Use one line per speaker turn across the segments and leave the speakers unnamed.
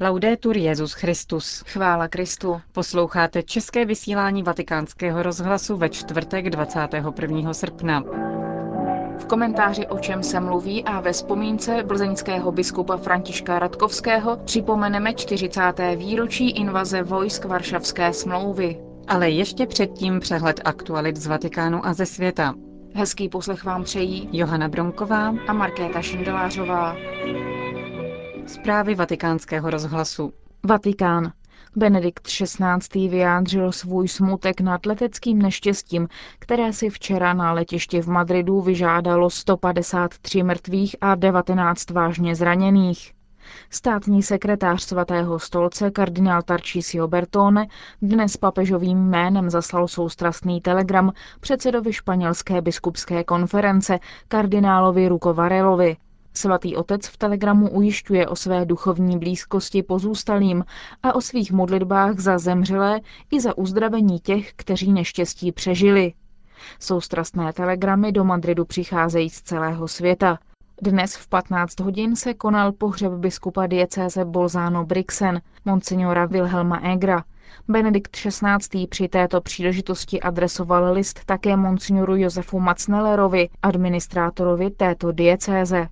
Laudetur Jezus Christus.
Chvála Kristu.
Posloucháte české vysílání Vatikánského rozhlasu ve čtvrtek 21. srpna.
V komentáři o čem se mluví a ve vzpomínce plzeňského biskupa Františka Radkovského připomeneme 40. výročí invaze vojsk Varšavské smlouvy.
Ale ještě předtím přehled aktualit z Vatikánu a ze světa.
Hezký poslech vám přejí
Johana Bronková
a Markéta Šindelářová.
Zprávy vatikánského rozhlasu.
Vatikán. Benedikt XVI. vyjádřil svůj smutek nad leteckým neštěstím, které si včera na letišti v Madridu vyžádalo 153 mrtvých a 19 vážně zraněných. Státní sekretář svatého stolce kardinál Tarcísio Bertone dnes papežovým jménem zaslal soustrastný telegram předsedovi španělské biskupské konference kardinálovi Ruko Varelovi. Svatý otec v telegramu ujišťuje o své duchovní blízkosti pozůstalým a o svých modlitbách za zemřelé i za uzdravení těch, kteří neštěstí přežili. Soustrastné telegramy do Madridu přicházejí z celého světa. Dnes v 15 hodin se konal pohřeb biskupa diecéze Bolzano Brixen, monsignora Wilhelma Egra. Benedikt XVI. při této příležitosti adresoval list také monsignoru Josefu Macnellerovi, administrátorovi této diecéze.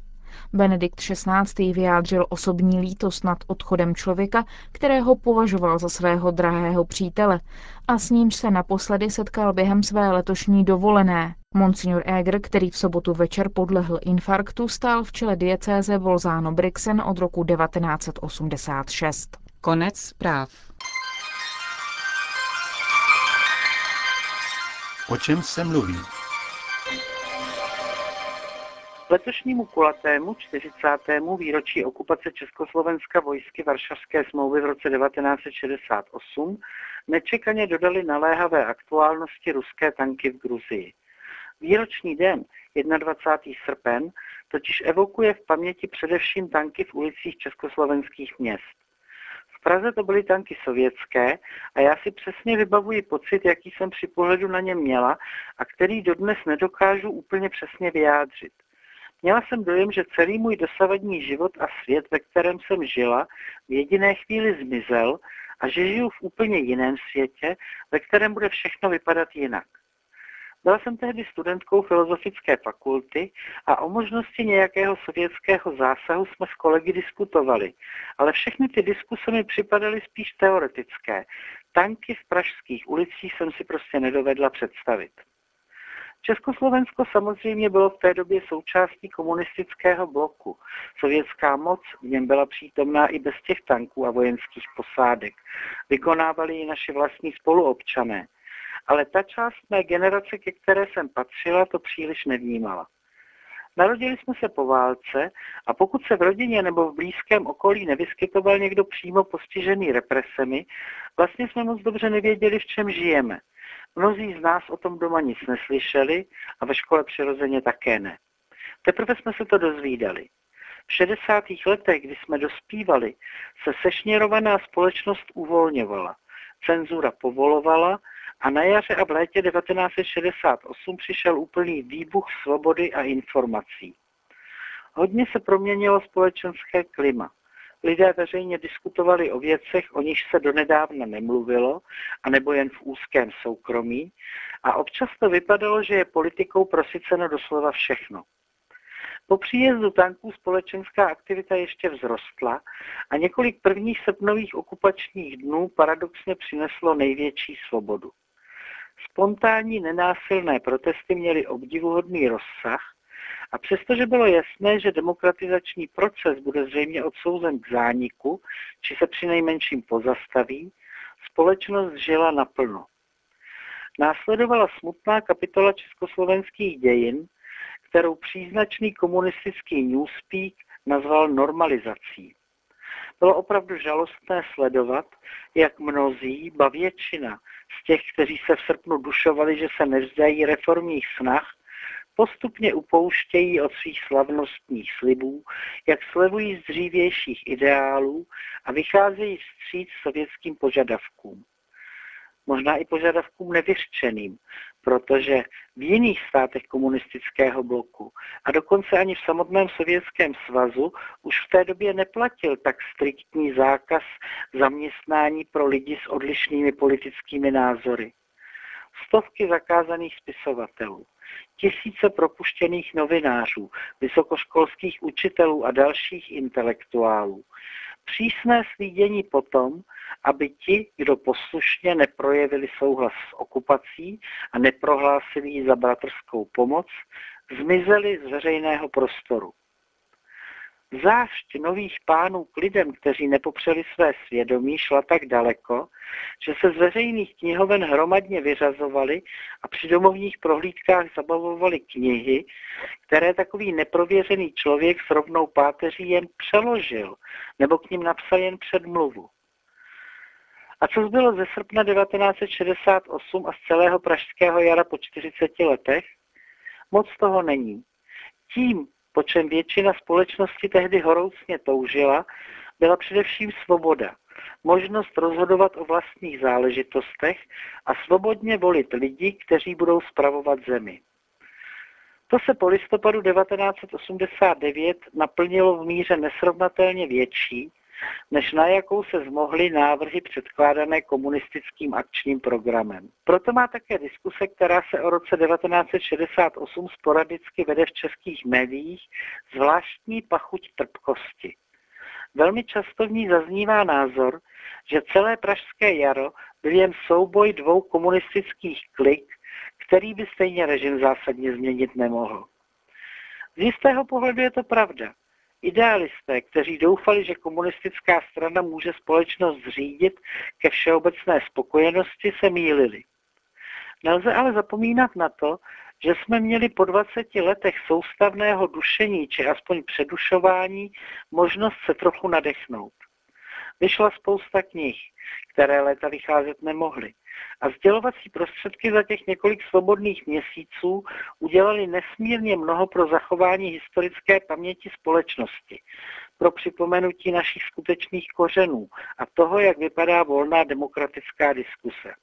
Benedikt XVI. vyjádřil osobní lítost nad odchodem člověka, kterého považoval za svého drahého přítele a s nímž se naposledy setkal během své letošní dovolené. Monsignor Eger, který v sobotu večer podlehl infarktu, stál v čele diecéze Bolzano Brixen od roku 1986.
Konec zpráv.
O čem se mluví?
Letošnímu kulatému 40. výročí okupace Československa vojsky Varšavské smlouvy v roce 1968 nečekaně dodali naléhavé aktuálnosti ruské tanky v Gruzii. Výroční den, 21. srpen, totiž evokuje v paměti především tanky v ulicích československých měst. V Praze to byly tanky sovětské a já si přesně vybavuji pocit, jaký jsem při pohledu na ně měla a který dodnes nedokážu úplně přesně vyjádřit. Měla jsem dojem, že celý můj dosavadní život a svět, ve kterém jsem žila, v jediné chvíli zmizel a že žiju v úplně jiném světě, ve kterém bude všechno vypadat jinak. Byla jsem tehdy studentkou filozofické fakulty a o možnosti nějakého sovětského zásahu jsme s kolegy diskutovali, ale všechny ty diskuse mi připadaly spíš teoretické. Tanky v pražských ulicích jsem si prostě nedovedla představit. Československo samozřejmě bylo v té době součástí komunistického bloku. Sovětská moc v něm byla přítomná i bez těch tanků a vojenských posádek. Vykonávali ji naši vlastní spoluobčané. Ale ta část mé generace, ke které jsem patřila, to příliš nevnímala. Narodili jsme se po válce a pokud se v rodině nebo v blízkém okolí nevyskytoval někdo přímo postižený represemi, vlastně jsme moc dobře nevěděli, v čem žijeme. Mnozí z nás o tom doma nic neslyšeli a ve škole přirozeně také ne. Teprve jsme se to dozvídali. V 60. letech, kdy jsme dospívali, se sešněrovaná společnost uvolňovala. Cenzura povolovala a na jaře a v létě 1968 přišel úplný výbuch svobody a informací. Hodně se proměnilo společenské klima. Lidé veřejně diskutovali o věcech, o nichž se donedávna nemluvilo, anebo jen v úzkém soukromí, a občas to vypadalo, že je politikou prosyceno doslova všechno. Po příjezdu tanků společenská aktivita ještě vzrostla a několik prvních srpnových okupačních dnů paradoxně přineslo největší svobodu. Spontánní nenásilné protesty měly obdivuhodný rozsah a přestože bylo jasné, že demokratizační proces bude zřejmě odsouzen k zániku, či se při nejmenším pozastaví, společnost žila naplno. Následovala smutná kapitola československých dějin, kterou příznačný komunistický newspeak nazval normalizací. Bylo opravdu žalostné sledovat, jak mnozí, ba většina z těch, kteří se v srpnu dušovali, že se nevzdají reformních snah, postupně upouštějí od svých slavnostních slibů, jak slevují z dřívějších ideálů a vycházejí vstříc sovětským požadavkům. možná i požadavkům nevyřčeným, protože v jiných státech komunistického bloku a dokonce ani v samotném Sovětském svazu už v té době neplatil tak striktní zákaz zaměstnání pro lidi s odlišnými politickými názory. Stovky zakázaných spisovatelů, tisíce propuštěných novinářů, vysokoškolských učitelů a dalších intelektuálů. Přísné slídění potom, aby ti, kdo poslušně neprojevili souhlas s okupací a neprohlásili ji za bratrskou pomoc, zmizeli z veřejného prostoru. Zášť nových pánů k lidem, kteří nepopřeli své svědomí, šla tak daleko, že se z veřejných knihoven hromadně vyřazovali a při domovních prohlídkách zabavovali knihy, které takový neprověřený člověk s rovnou páteří jen přeložil nebo k ním napsal jen předmluvu. A co zbylo ze srpna 1968 a z celého pražského jara po 40 letech? Moc toho není. Tím, po čem většina společnosti tehdy horoucně toužila, byla především svoboda, možnost rozhodovat o vlastních záležitostech a svobodně volit lidi, kteří budou spravovat zemi. To se po listopadu 1989 naplnilo v míře nesrovnatelně větší, než na jakou se zmohly návrhy předkládané komunistickým akčním programem. Proto má také diskuse, která se o roce 1968 sporadicky vede v českých médiích, zvláštní pachuť trpkosti. Velmi často v ní zaznívá názor, že celé pražské jaro byl jen souboj dvou komunistických klik, který by stejně režim zásadně změnit nemohl. Z jistého pohledu je to pravda. Idealisté, kteří doufali, že komunistická strana může společnost řídit ke všeobecné spokojenosti, se mýlili. Nelze ale zapomínat na to, že jsme měli po 20 letech soustavného dušení či aspoň předušování možnost se trochu nadechnout. Vyšla spousta knih, které léta vycházet nemohly. A sdělovací prostředky za těch několik svobodných měsíců udělali nesmírně mnoho pro zachování historické paměti společnosti, pro připomenutí našich skutečných kořenů a toho, jak vypadá volná demokratická diskuse.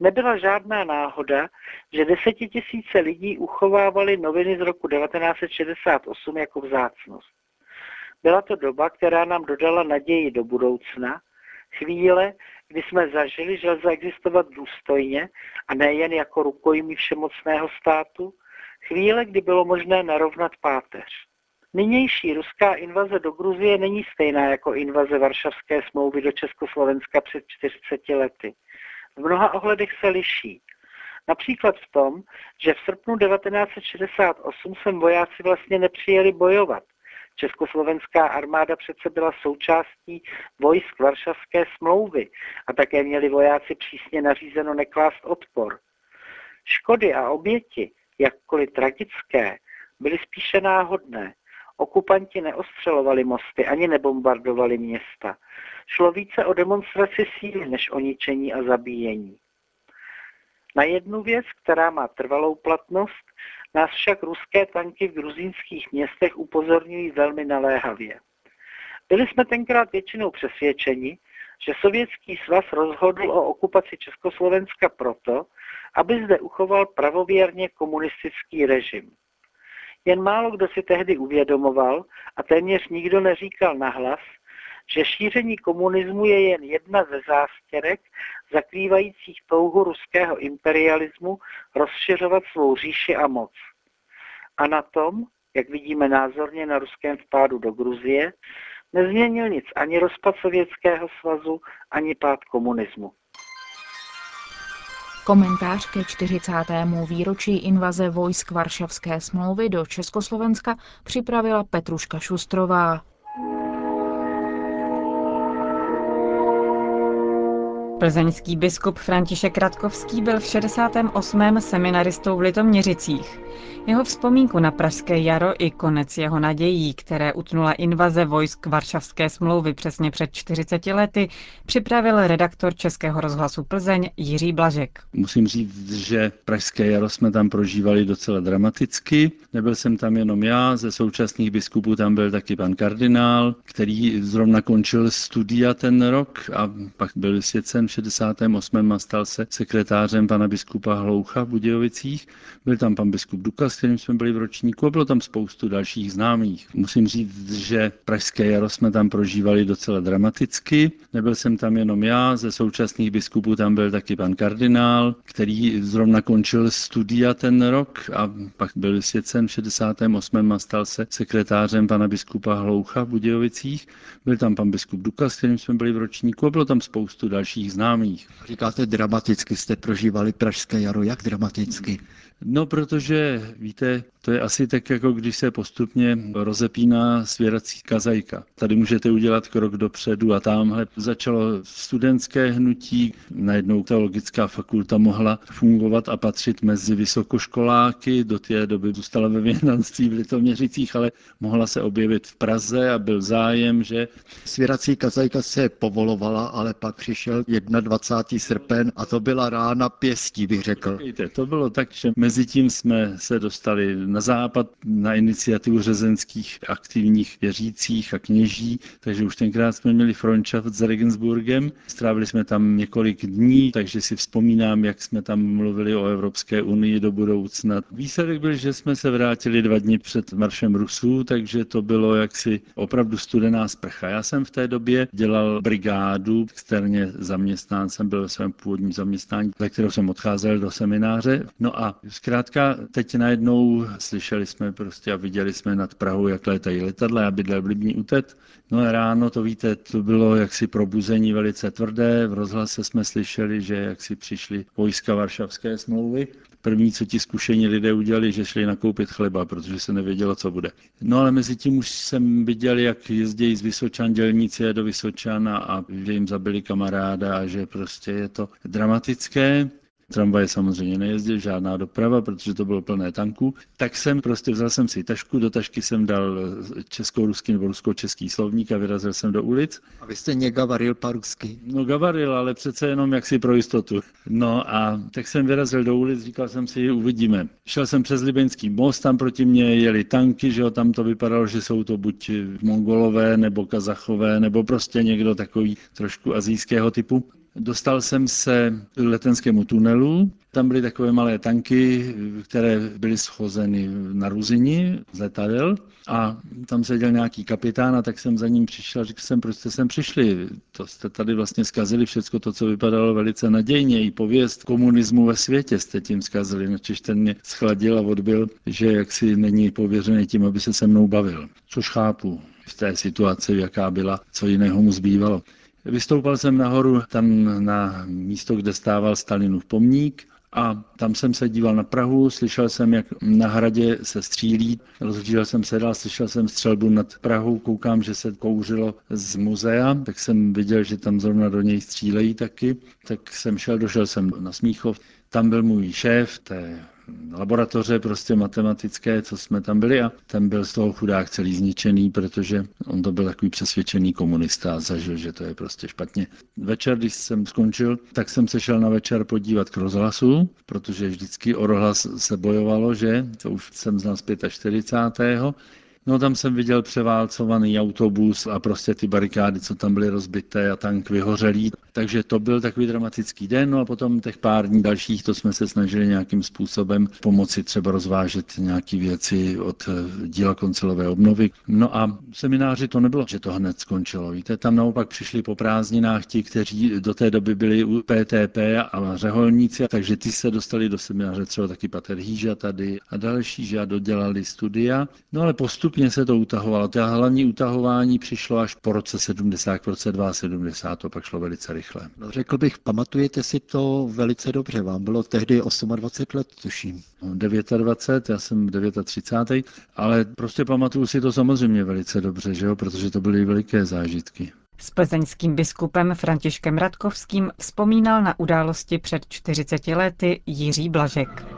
Nebyla žádná náhoda, že desetitisíce lidí uchovávali noviny z roku 1968 jako vzácnost. Byla to doba, která nám dodala naději do budoucna, chvíle, kdy jsme zažili, že lze existovat důstojně a nejen jako rukojmí všemocného státu, chvíle, kdy bylo možné narovnat páteř. Nynější ruská invaze do Gruzie není stejná jako invaze Varšavské smlouvy do Československa před 40 lety. V mnoha ohledech se liší. Například v tom, že v srpnu 1968 sem vojáci vlastně nepřijeli bojovat, Československá armáda přece byla součástí vojsk Varšavské smlouvy a také měli vojáci přísně nařízeno neklást odpor. Škody a oběti, jakkoliv tragické, byly spíše náhodné. Okupanti neostřelovali mosty ani nebombardovali města. Šlo více o demonstraci síly než o ničení a zabíjení. Na jednu věc, která má trvalou platnost, nás však ruské tanky v gruzínských městech upozorňují velmi naléhavě. Byli jsme tenkrát většinou přesvědčeni, že Sovětský svaz rozhodl o okupaci Československa proto, aby zde uchoval pravověrně komunistický režim. Jen málo kdo si tehdy uvědomoval a téměř nikdo neříkal nahlas, že šíření komunismu je jen jedna ze zástěrek zakrývajících touhu ruského imperialismu rozšiřovat svou říši a moc. A na tom, jak vidíme názorně na ruském vpádu do Gruzie, nezměnil nic ani rozpad Sovětského svazu, ani pád komunismu.
Komentář ke 40. výročí invaze vojsk Varšavské smlouvy do Československa připravila Petruška Šustrová.
Plzeňský biskup František Radkovský byl v 68. seminaristou v Litoměřicích. Jeho vzpomínku na Pražské jaro i konec jeho nadějí, které utnula invaze vojsk Varšavské smlouvy přesně před 40 lety, připravil redaktor Českého rozhlasu Plzeň Jiří Blažek.
Musím říct, že Pražské jaro jsme tam prožívali docela dramaticky. Nebyl jsem tam jenom já, ze současných biskupů tam byl taky pan kardinál, který zrovna končil studia ten rok a pak byl vysvěcen v 68. a stal se sekretářem pana biskupa Hloucha v Budějovicích. Byl tam pan biskup Duka, s kterým jsme byli v ročníku a bylo tam spoustu dalších známých. Musím říct, že pražské jaro jsme tam prožívali docela dramaticky. Nebyl jsem tam jenom já, ze současných biskupů tam byl taky pan kardinál, který zrovna končil studia ten rok a pak byl vysvěcen v 68. a stal se sekretářem pana biskupa Hloucha v Budějovicích. Byl tam pan biskup Duka, s kterým jsme byli v ročníku a bylo tam spoustu dalších známých.
Říkáte dramaticky, jste prožívali Pražské jaro, jak dramaticky?
No, protože, víte, to je asi tak, jako když se postupně rozepíná svěrací kazajka. Tady můžete udělat krok dopředu a tamhle začalo studentské hnutí, najednou teologická fakulta mohla fungovat a patřit mezi vysokoškoláky, do té doby zůstala ve věnanství v Litoměřicích, ale mohla se objevit v Praze a byl zájem, že...
Svěrací kazajka se povolovala, ale pak přišel 21. srpen a to byla rána pěstí, bych řekl.
To bylo tak, že mezi tím jsme se dostali na západ na iniciativu řezenských aktivních věřících a kněží, takže už tenkrát jsme měli frontschaft s Regensburgem. Strávili jsme tam několik dní, takže si vzpomínám, jak jsme tam mluvili o Evropské unii do budoucna. Výsledek byl, že jsme se vrátili dva dny před maršem Rusů, takže to bylo jaksi opravdu studená sprcha. Já jsem v té době dělal brigádu, externě zaměstnán jsem byl ve svém původním zaměstnání, ze kterého jsem odcházel do semináře. No a zkrátka teď najednou slyšeli jsme prostě a viděli jsme nad Prahou, jak létají letadla, já bydlel v Libní utet. No a ráno, to víte, to bylo jaksi probuzení velice tvrdé, v rozhlase jsme slyšeli, že jaksi přišly vojska Varšavské smlouvy. První, co ti zkušení lidé udělali, že šli nakoupit chleba, protože se nevědělo, co bude. No ale mezi tím už jsem viděl, jak jezdí z Vysočan dělníci do Vysočana a že jim zabili kamaráda a že prostě je to dramatické. Tramvaje samozřejmě nejezdil, žádná doprava, protože to bylo plné tanků. Tak jsem prostě vzal jsem si tašku, do tašky jsem dal česko-ruský nebo rusko-český slovník a vyrazil jsem do ulic.
A vy jste negavaril rusky?
No gavaril, ale přece jenom jaksi pro jistotu. No a tak jsem vyrazil do ulic, říkal jsem si, uvidíme. Šel jsem přes Libenský most, tam proti mně jeli tanky, že jo, tam to vypadalo, že jsou to buď mongolové, nebo kazachové, nebo prostě někdo takový trošku azijského typu. Dostal jsem se k letenskému tunelu, tam byly takové malé tanky, které byly schozeny na Ruzini z letadel a tam seděl nějaký kapitán a tak jsem za ním přišel a řekl jsem, proč jste sem přišli? To jste tady vlastně zkazili všechno to, co vypadalo velice nadějně. I pověst komunismu ve světě jste tím zkazili. Načež ten mě schladil a odbil, že jaksi není pověřený tím, aby se se mnou bavil. Což chápu v té situaci, jaká byla, co jiného mu zbývalo. Vystoupal jsem nahoru tam na místo, kde stával Stalinův pomník a tam jsem se díval na Prahu, slyšel jsem, jak na hradě se střílí, rozhodil jsem se dál, slyšel jsem střelbu nad Prahou, koukám, že se kouřilo z muzea, tak jsem viděl, že tam zrovna do něj střílejí taky, tak jsem šel, došel jsem na Smíchov, tam byl můj šéf té laboratoře prostě matematické, co jsme tam byli a ten byl z toho chudák celý zničený, protože on to byl takový přesvědčený komunista a zažil, že to je prostě špatně. Večer, když jsem skončil, tak jsem se šel na večer podívat k rozhlasu, protože vždycky o rozhlas se bojovalo, že to už jsem znal z 45. No tam jsem viděl převálcovaný autobus a prostě ty barikády, co tam byly rozbité a tank vyhořelý. Takže to byl takový dramatický den. No a potom těch pár dní dalších, to jsme se snažili nějakým způsobem pomoci třeba rozvážet nějaké věci od eh, díla koncelové obnovy. No a semináři to nebylo, že to hned skončilo. Víte, tam naopak přišli po prázdninách ti, kteří do té doby byli u PTP a řeholníci, takže ty se dostali do semináře třeba taky Pater Hýža tady a další, že dodělali studia. No ale postupně se to utahovalo. To hlavní utahování přišlo až po roce 70, po roce 72, to pak šlo velice rychle rychle.
No, řekl bych, pamatujete si to velice dobře. Vám bylo tehdy 28 let, tuším.
29, já jsem 39, ale prostě pamatuju si to samozřejmě velice dobře, že jo? protože to byly veliké zážitky.
S plzeňským biskupem Františkem Radkovským vzpomínal na události před 40 lety Jiří Blažek.